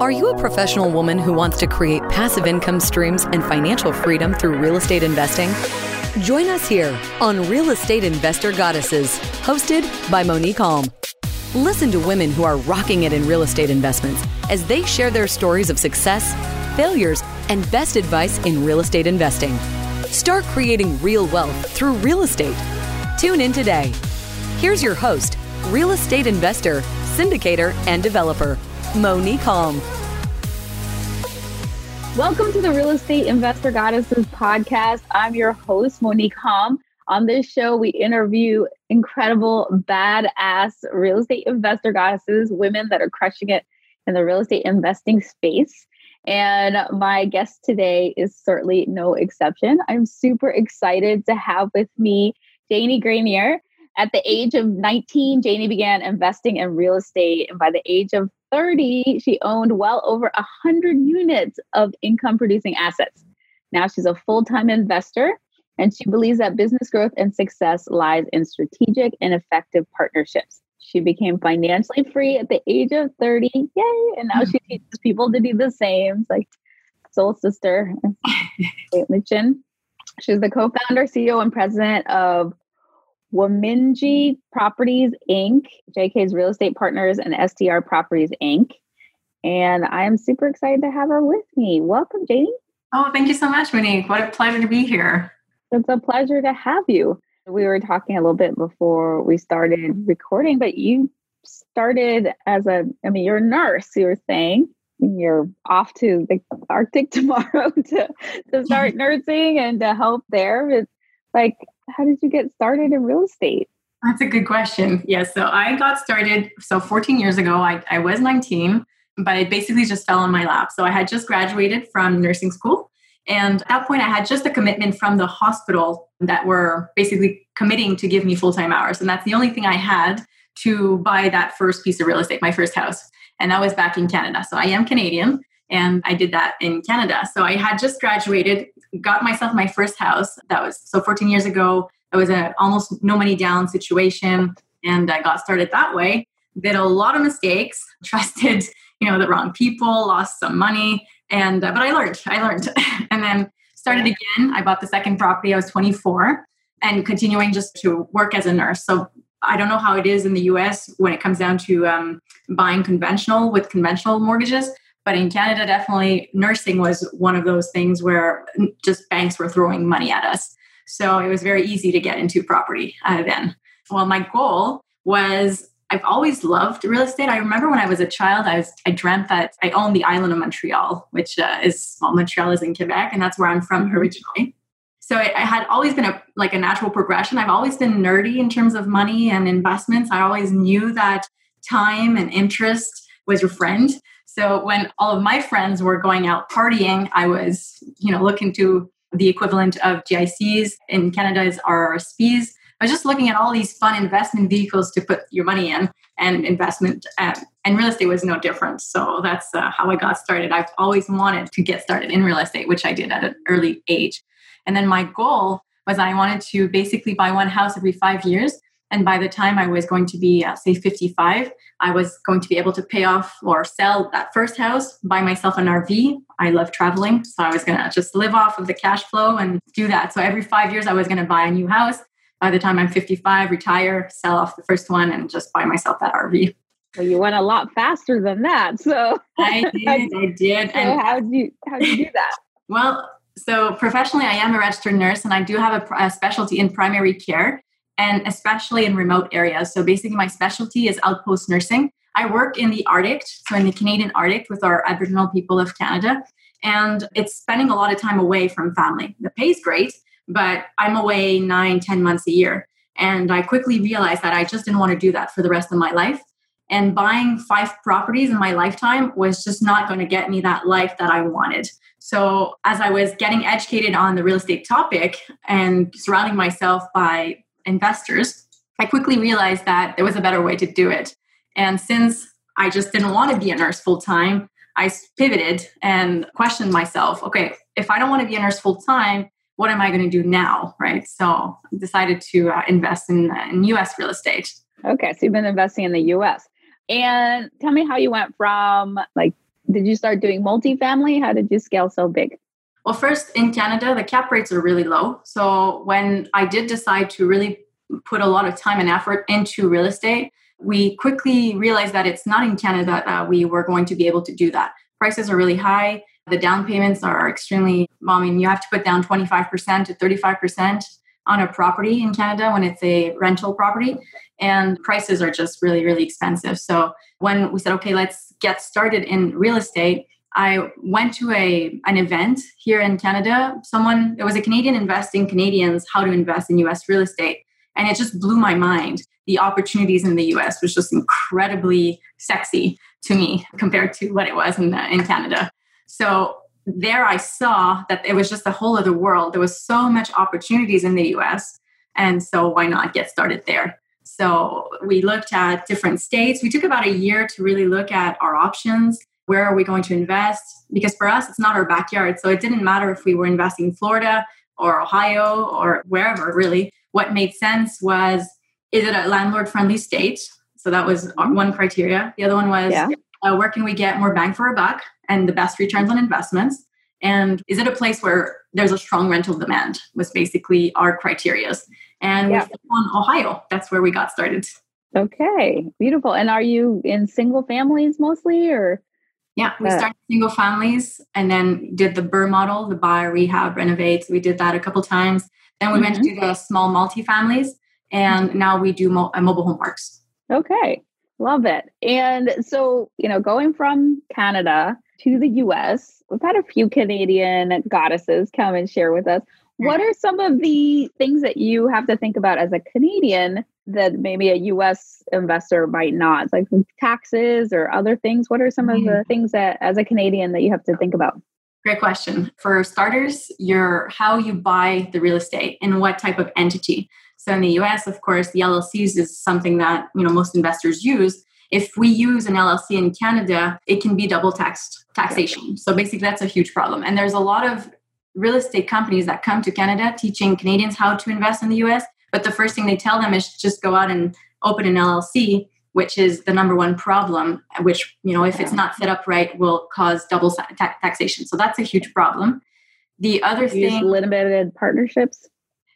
Are you a professional woman who wants to create passive income streams and financial freedom through real estate investing? Join us here on Real Estate Investor Goddesses, hosted by Monique Halm. Listen to women who are rocking it in real estate investments as they share their stories of success, failures, and best advice in real estate investing. Start creating real wealth through real estate. Tune in today. Here's your host, real estate investor, syndicator, and developer, Monique Halm. Welcome to the Real Estate Investor Goddesses podcast. I'm your host, Monique Halm. On this show, we interview incredible, badass real estate investor goddesses, women that are crushing it in the real estate investing space. And my guest today is certainly no exception. I'm super excited to have with me Janie Grenier. At the age of 19, Janie began investing in real estate. And by the age of 30, she owned well over 100 units of income producing assets. Now she's a full time investor and she believes that business growth and success lies in strategic and effective partnerships. She became financially free at the age of 30. Yay! And now she hmm. teaches people to do the same. It's like soul sister, Lichen. She's the co-founder, CEO, and president of Waminji Properties Inc., JK's Real Estate Partners, and STR Properties Inc. And I am super excited to have her with me. Welcome, Janie. Oh, thank you so much, Monique. What a pleasure to be here. It's a pleasure to have you. We were talking a little bit before we started recording, but you started as a, I mean, you're a nurse, you were saying. You're off to the Arctic tomorrow to, to start nursing and to help there. It's like, how did you get started in real estate? That's a good question. Yes. Yeah, so I got started, so 14 years ago, I, I was 19, but it basically just fell on my lap. So I had just graduated from nursing school and at that point, I had just a commitment from the hospital that were basically committing to give me full time hours. And that's the only thing I had to buy that first piece of real estate, my first house. And that was back in Canada. So I am Canadian and I did that in Canada. So I had just graduated, got myself my first house. That was so 14 years ago. It was in an almost no money down situation. And I got started that way. Did a lot of mistakes, trusted, you know, the wrong people, lost some money and uh, but I learned, I learned, and then started again. I bought the second property. I was 24, and continuing just to work as a nurse. So I don't know how it is in the U.S. when it comes down to um, buying conventional with conventional mortgages, but in Canada, definitely nursing was one of those things where just banks were throwing money at us. So it was very easy to get into property uh, then. Well, my goal was I've always loved real estate. I remember when I was a child, I was I dreamt that I owned the island of Montreal, which uh, is well, Montreal is in Quebec, and that's where I'm from originally. So I, I had always been a like a natural progression. I've always been nerdy in terms of money and investments. I always knew that time and interest was your friend. So when all of my friends were going out partying, I was you know looking to the equivalent of GICs in Canada is RRSPs I was just looking at all these fun investment vehicles to put your money in and investment. Um, and real estate was no different. So that's uh, how I got started. I've always wanted to get started in real estate, which I did at an early age. And then my goal was I wanted to basically buy one house every five years. And by the time I was going to be, uh, say, 55, I was going to be able to pay off or sell that first house, buy myself an RV. I love traveling. So I was going to just live off of the cash flow and do that. So every five years, I was going to buy a new house by the time I'm 55, retire, sell off the first one, and just buy myself that RV. Well, you went a lot faster than that. So I did. I did. So and how did you how did you do that? Well, so professionally, I am a registered nurse, and I do have a, a specialty in primary care, and especially in remote areas. So basically, my specialty is outpost nursing. I work in the Arctic, so in the Canadian Arctic, with our Aboriginal people of Canada, and it's spending a lot of time away from family. The pay is great, but I'm away nine, ten months a year. And I quickly realized that I just didn't want to do that for the rest of my life. And buying five properties in my lifetime was just not going to get me that life that I wanted. So, as I was getting educated on the real estate topic and surrounding myself by investors, I quickly realized that there was a better way to do it. And since I just didn't want to be a nurse full time, I pivoted and questioned myself okay, if I don't want to be a nurse full time, what am I going to do now? Right. So I decided to uh, invest in, in US real estate. Okay. So you've been investing in the US. And tell me how you went from like Did you start doing multifamily? How did you scale so big? Well, first in Canada, the cap rates are really low. So when I did decide to really put a lot of time and effort into real estate, we quickly realized that it's not in Canada that we were going to be able to do that. Prices are really high. The down payments are extremely, I mean, you have to put down 25% to 35% on a property in Canada when it's a rental property. And prices are just really, really expensive. So when we said, okay, let's get started in real estate, I went to a an event here in Canada. Someone it was a Canadian investing Canadians how to invest in US real estate. And it just blew my mind. The opportunities in the US was just incredibly sexy to me compared to what it was in, the, in Canada. So there I saw that it was just a whole other world. There was so much opportunities in the US. And so why not get started there? So we looked at different states. We took about a year to really look at our options where are we going to invest? Because for us, it's not our backyard. So it didn't matter if we were investing in Florida or Ohio or wherever, really. What made sense was is it a landlord friendly state? So that was one criteria. The other one was yeah. uh, where can we get more bang for our buck and the best returns on investments? And is it a place where there's a strong rental demand? Was basically our criterias. And yeah. we on Ohio. That's where we got started. Okay, beautiful. And are you in single families mostly or? Yeah, we started single families and then did the BRRRR model, the buy, rehab, renovate. We did that a couple times. Then we mm-hmm. went to mm-hmm. the small multifamilies, and now we do mo- uh, mobile home parks. Okay, love it. And so, you know, going from Canada to the US, we've had a few Canadian goddesses come and share with us. What are some of the things that you have to think about as a Canadian that maybe a US investor might not, like taxes or other things? What are some of the mm-hmm. things that as a Canadian that you have to think about? Great question. For starters, your how you buy the real estate and what type of entity. So in the US, of course, the LLCs is something that, you know, most investors use. If we use an LLC in Canada, it can be double taxed taxation. So basically that's a huge problem. And there's a lot of real estate companies that come to Canada teaching Canadians how to invest in the US but the first thing they tell them is just go out and open an LLC, which is the number one problem, which, you know, if it's not set up right, will cause double taxation. So that's a huge problem. The other Use thing limited partnerships.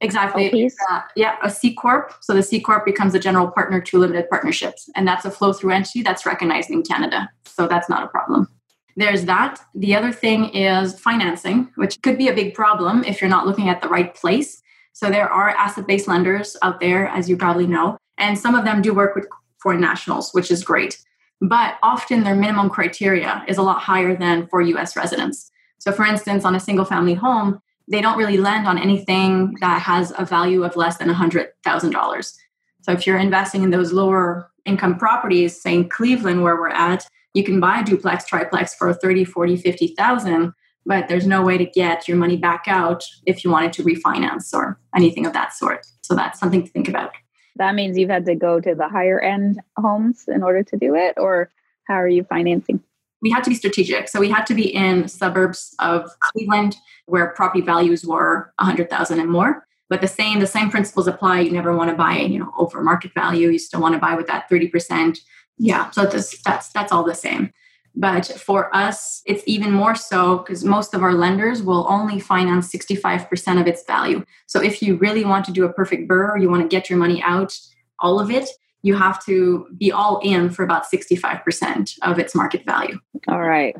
Exactly. Uh, yeah, a C corp. So the C corp becomes a general partner to limited partnerships, and that's a flow through entity that's recognized in Canada. So that's not a problem. There's that. The other thing is financing, which could be a big problem if you're not looking at the right place. So there are asset based lenders out there, as you probably know, and some of them do work with foreign nationals, which is great. But often their minimum criteria is a lot higher than for US residents. So, for instance, on a single family home, they don't really lend on anything that has a value of less than $100,000. So, if you're investing in those lower income properties, say in Cleveland, where we're at, you can buy a duplex, triplex for 30, 40, 50,000 but there's no way to get your money back out if you wanted to refinance or anything of that sort. So that's something to think about. That means you've had to go to the higher end homes in order to do it, or how are you financing? We had to be strategic. So we had to be in suburbs of Cleveland where property values were 100,000 and more. But the same the same principles apply. You never want to buy, you know, over market value. You still want to buy with that 30%. Yeah, so that's that's that's all the same. But for us, it's even more so because most of our lenders will only finance 65% of its value. So if you really want to do a perfect BRRRR, you want to get your money out, all of it, you have to be all in for about 65% of its market value. All right.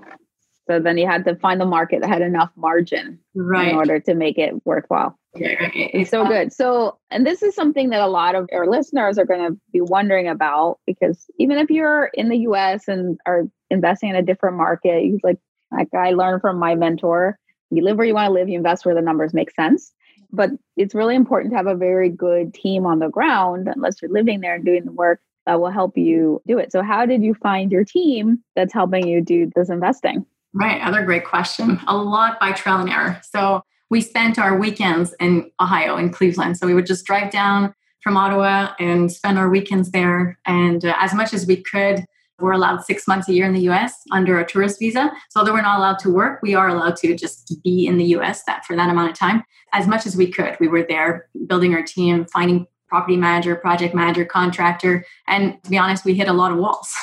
So then you had to find the market that had enough margin right. in order to make it worthwhile. Yeah, It's so uh, good. So, and this is something that a lot of our listeners are going to be wondering about because even if you're in the US and are investing in a different market, you like, like I learned from my mentor, you live where you want to live, you invest where the numbers make sense. But it's really important to have a very good team on the ground, unless you're living there and doing the work that will help you do it. So, how did you find your team that's helping you do this investing? Right. Other great question. A lot by trial and error. So, we spent our weekends in Ohio, in Cleveland. So we would just drive down from Ottawa and spend our weekends there. And uh, as much as we could, we're allowed six months a year in the US under a tourist visa. So although we're not allowed to work, we are allowed to just be in the US that for that amount of time. As much as we could, we were there building our team, finding property manager, project manager, contractor. And to be honest, we hit a lot of walls.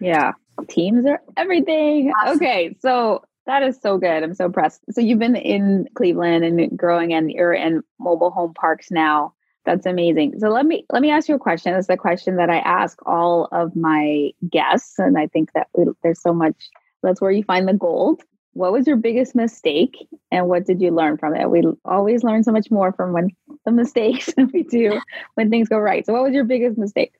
Yeah. Teams are everything. Absolutely. Okay, so that is so good. I'm so impressed. So you've been in Cleveland and growing and you're in mobile home parks now. That's amazing. So let me let me ask you a question. It's a question that I ask all of my guests, and I think that we, there's so much. That's where you find the gold. What was your biggest mistake, and what did you learn from it? We always learn so much more from when the mistakes we do when things go right. So, what was your biggest mistake?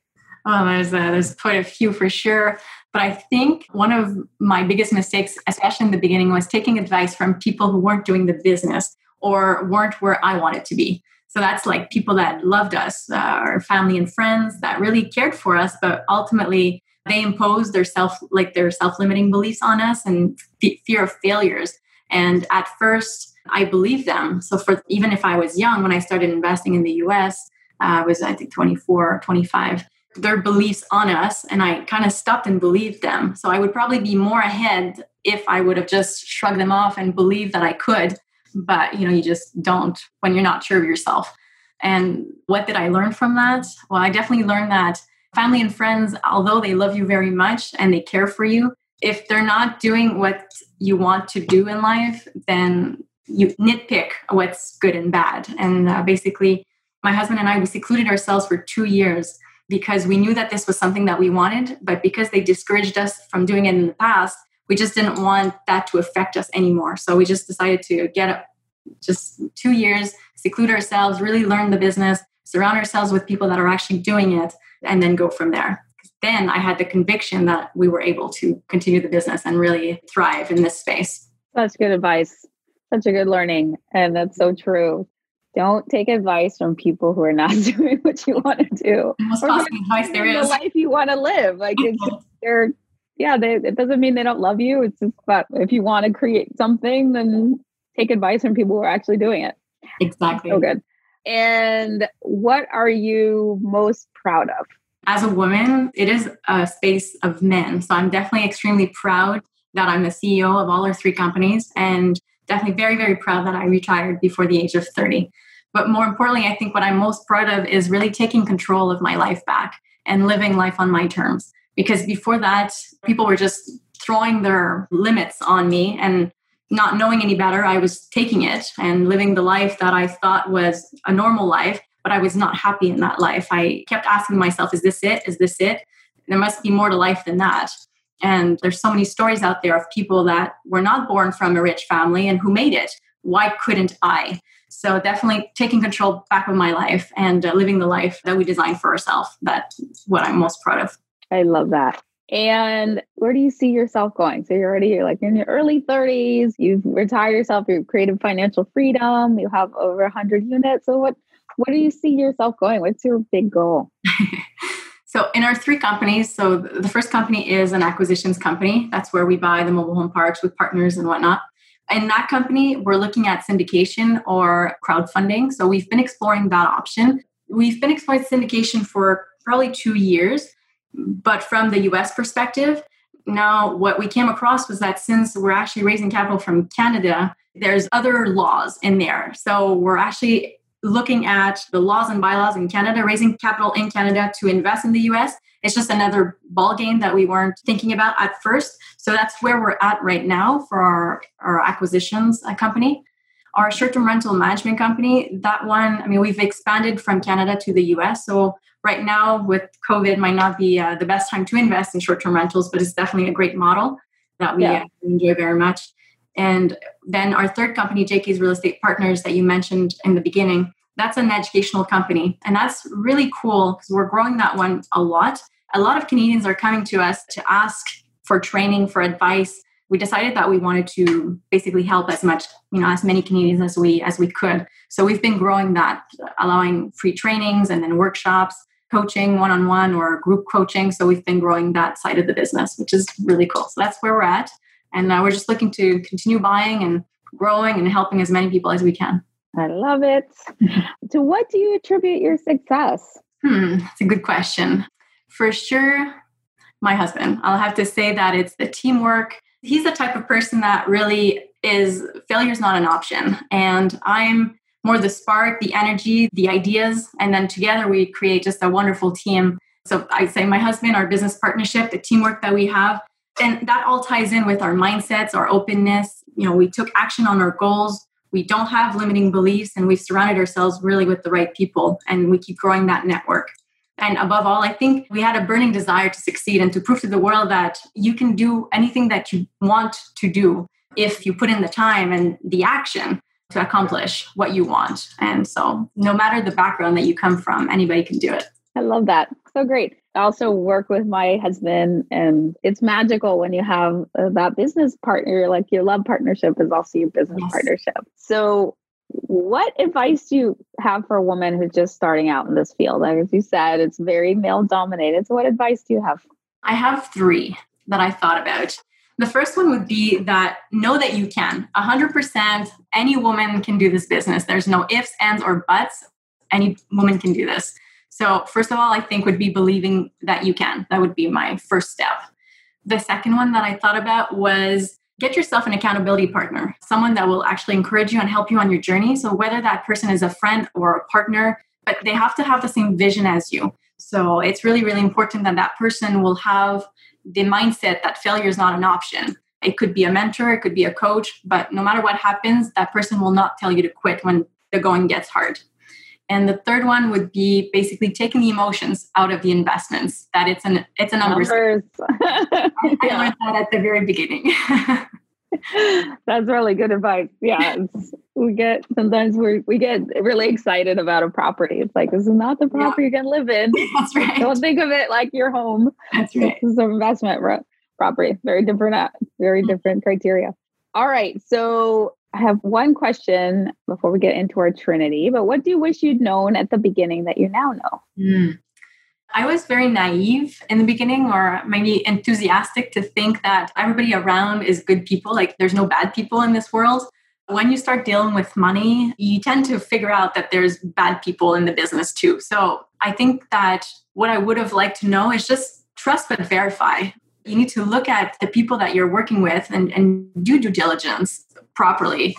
Oh, there's a, there's quite a few for sure. But I think one of my biggest mistakes, especially in the beginning, was taking advice from people who weren't doing the business or weren't where I wanted to be. So that's like people that loved us, uh, our family and friends that really cared for us, but ultimately they imposed their self, like their self-limiting beliefs on us and f- fear of failures. And at first, I believed them. So for even if I was young when I started investing in the U.S., uh, I was I think 24, 25 their beliefs on us and I kind of stopped and believed them. So I would probably be more ahead if I would have just shrugged them off and believed that I could. But you know, you just don't when you're not sure of yourself. And what did I learn from that? Well, I definitely learned that family and friends, although they love you very much and they care for you, if they're not doing what you want to do in life, then you nitpick what's good and bad. And uh, basically, my husband and I, we secluded ourselves for two years because we knew that this was something that we wanted, but because they discouraged us from doing it in the past, we just didn't want that to affect us anymore. So we just decided to get up just two years, seclude ourselves, really learn the business, surround ourselves with people that are actually doing it, and then go from there. Then I had the conviction that we were able to continue the business and really thrive in this space. Such good advice. Such a good learning. And that's so true don't take advice from people who are not doing what you want to do. The most awesome advice there is. The life you want to live. Like it's, they're, yeah, they, it doesn't mean they don't love you. It's just that if you want to create something, then take advice from people who are actually doing it. Exactly. So good. And what are you most proud of? As a woman, it is a space of men. So I'm definitely extremely proud that I'm the CEO of all our three companies and definitely very, very proud that I retired before the age of 30. But more importantly, I think what I'm most proud of is really taking control of my life back and living life on my terms. Because before that, people were just throwing their limits on me and not knowing any better, I was taking it and living the life that I thought was a normal life, but I was not happy in that life. I kept asking myself, is this it? Is this it? There must be more to life than that. And there's so many stories out there of people that were not born from a rich family and who made it. Why couldn't I? So definitely taking control back of my life and uh, living the life that we designed for ourselves. That's what I'm most proud of. I love that. And where do you see yourself going? So you're already you're like in your early 30s, you've retired yourself, you've created financial freedom, you have over 100 units. So what what do you see yourself going? What's your big goal? So in our three companies, so the first company is an acquisitions company. That's where we buy the mobile home parks with partners and whatnot. In that company, we're looking at syndication or crowdfunding. So we've been exploring that option. We've been exploring syndication for probably two years, but from the US perspective, now what we came across was that since we're actually raising capital from Canada, there's other laws in there. So we're actually looking at the laws and bylaws in Canada, raising capital in Canada to invest in the US. It's just another ball game that we weren't thinking about at first. So that's where we're at right now for our, our acquisitions uh, company. Our short-term rental management company, that one, I mean, we've expanded from Canada to the US. So right now with COVID might not be uh, the best time to invest in short-term rentals, but it's definitely a great model that we yeah. uh, enjoy very much. And then our third company, JK's Real Estate Partners, that you mentioned in the beginning, that's an educational company. And that's really cool because we're growing that one a lot. A lot of Canadians are coming to us to ask for training, for advice. We decided that we wanted to basically help as much, you know, as many Canadians as we as we could. So we've been growing that, allowing free trainings and then workshops, coaching one-on-one or group coaching. So we've been growing that side of the business, which is really cool. So that's where we're at. And uh, we're just looking to continue buying and growing and helping as many people as we can. I love it. to what do you attribute your success? Hmm, it's a good question. For sure, my husband. I'll have to say that it's the teamwork. He's the type of person that really is failure is not an option. And I'm more the spark, the energy, the ideas. And then together we create just a wonderful team. So I say my husband, our business partnership, the teamwork that we have, And that all ties in with our mindsets, our openness. You know, we took action on our goals. We don't have limiting beliefs, and we've surrounded ourselves really with the right people, and we keep growing that network. And above all, I think we had a burning desire to succeed and to prove to the world that you can do anything that you want to do if you put in the time and the action to accomplish what you want. And so, no matter the background that you come from, anybody can do it. I love that. So great. I also work with my husband, and it's magical when you have uh, that business partner. Like your love partnership is also your business yes. partnership. So, what advice do you have for a woman who's just starting out in this field? Like, as you said, it's very male dominated. So, what advice do you have? I have three that I thought about. The first one would be that know that you can. 100% any woman can do this business. There's no ifs, ands, or buts. Any woman can do this. So, first of all, I think would be believing that you can. That would be my first step. The second one that I thought about was get yourself an accountability partner, someone that will actually encourage you and help you on your journey. So, whether that person is a friend or a partner, but they have to have the same vision as you. So, it's really, really important that that person will have the mindset that failure is not an option. It could be a mentor, it could be a coach, but no matter what happens, that person will not tell you to quit when the going gets hard. And the third one would be basically taking the emotions out of the investments. That it's an it's a numbers. numbers. I, I learned that at the very beginning. That's really good advice. Yeah, we get sometimes we we get really excited about a property. It's like this is not the property yeah. you're gonna live in. That's right. Don't think of it like your home. That's right. This is an investment property. Very different. Uh, very mm-hmm. different criteria. All right. So I have one question before we get into our Trinity. But what do you wish you'd known at the beginning that you now know? Mm. I was very naive in the beginning, or maybe enthusiastic to think that everybody around is good people. Like there's no bad people in this world. When you start dealing with money, you tend to figure out that there's bad people in the business too. So I think that what I would have liked to know is just trust but verify. You need to look at the people that you're working with and, and do due diligence properly.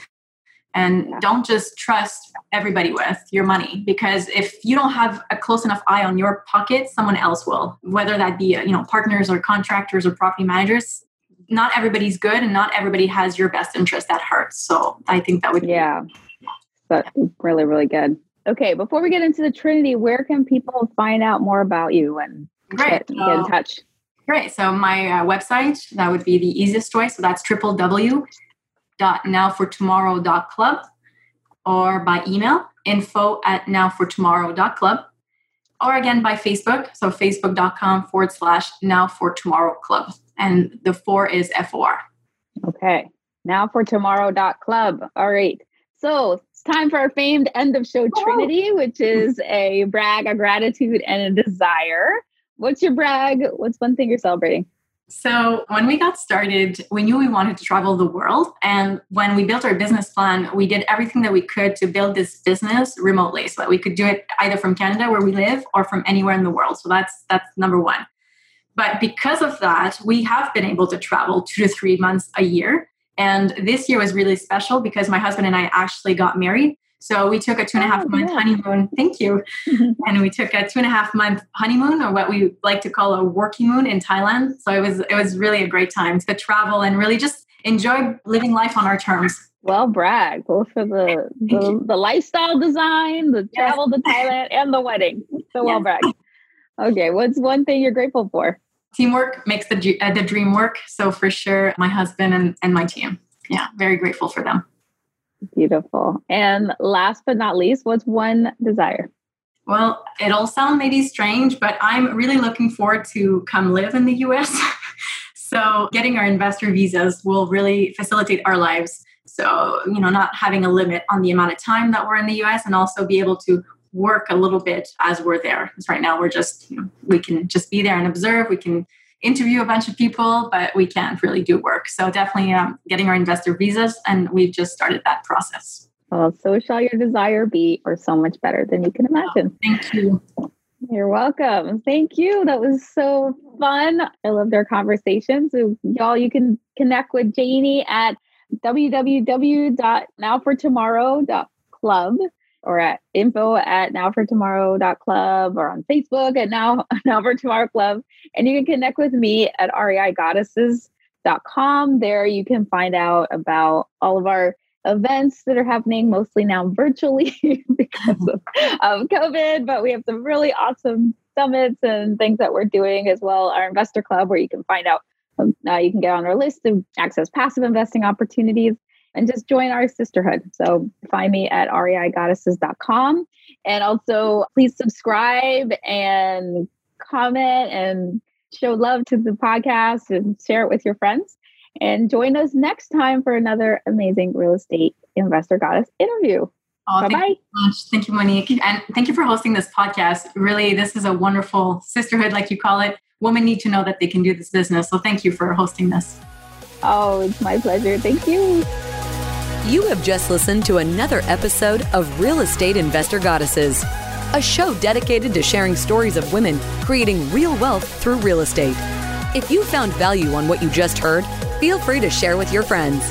And don't just trust everybody with your money because if you don't have a close enough eye on your pocket someone else will. Whether that be you know partners or contractors or property managers not everybody's good and not everybody has your best interest at heart. So i think that would yeah. That's really really good. Okay before we get into the trinity where can people find out more about you and Great. Get, get in touch Great. So my uh, website, that would be the easiest way. So that's triple W nowfortomorrow.club or by email info at nowfortomorrow.club or again by Facebook. So facebook.com forward slash now for tomorrow club. And the four is FOR. Okay. Now for tomorrow.club. All right. So it's time for our famed end of show Trinity, which is a brag, a gratitude, and a desire. What's your brag? What's one thing you're celebrating? So, when we got started, we knew we wanted to travel the world. And when we built our business plan, we did everything that we could to build this business remotely so that we could do it either from Canada, where we live, or from anywhere in the world. So, that's, that's number one. But because of that, we have been able to travel two to three months a year. And this year was really special because my husband and I actually got married. So we took a two and a half oh, month yeah. honeymoon. Thank you. and we took a two and a half month honeymoon, or what we like to call a working moon in Thailand. So it was it was really a great time to travel and really just enjoy living life on our terms. Well, brag both for the the, the, lifestyle design, the yes. travel to Thailand, and the wedding. So well, brag. Okay, what's one thing you're grateful for? Teamwork makes the uh, the dream work. So for sure, my husband and, and my team. Yeah, very grateful for them. Beautiful. And last but not least, what's one desire? Well, it'll sound maybe strange, but I'm really looking forward to come live in the US. so, getting our investor visas will really facilitate our lives. So, you know, not having a limit on the amount of time that we're in the US and also be able to work a little bit as we're there. Because right now we're just, you know, we can just be there and observe. We can interview a bunch of people, but we can't really do work. So definitely um, getting our investor visas, and we've just started that process. Well, so shall your desire be, or so much better than you can imagine. Oh, thank you. You're welcome. Thank you. That was so fun. I loved our conversation. So, y'all, you can connect with Janie at www.nowfortomorrow.club or at info at nowfortomorrow.club or on Facebook at now, now for tomorrow club. And you can connect with me at reigoddesses.com. There you can find out about all of our events that are happening mostly now virtually because of, of COVID, but we have some really awesome summits and things that we're doing as well. Our investor club, where you can find out, um, uh, you can get on our list to access passive investing opportunities and just join our sisterhood. So find me at reigoddesses.com. And also, please subscribe and comment and show love to the podcast and share it with your friends. And join us next time for another amazing real estate investor goddess interview. Oh, Bye bye. Thank, thank you, Monique. And thank you for hosting this podcast. Really, this is a wonderful sisterhood, like you call it. Women need to know that they can do this business. So thank you for hosting this. Oh, it's my pleasure. Thank you. You have just listened to another episode of Real Estate Investor Goddesses, a show dedicated to sharing stories of women creating real wealth through real estate. If you found value on what you just heard, feel free to share with your friends.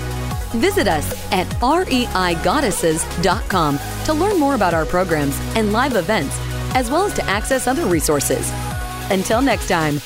Visit us at reigoddesses.com to learn more about our programs and live events, as well as to access other resources. Until next time.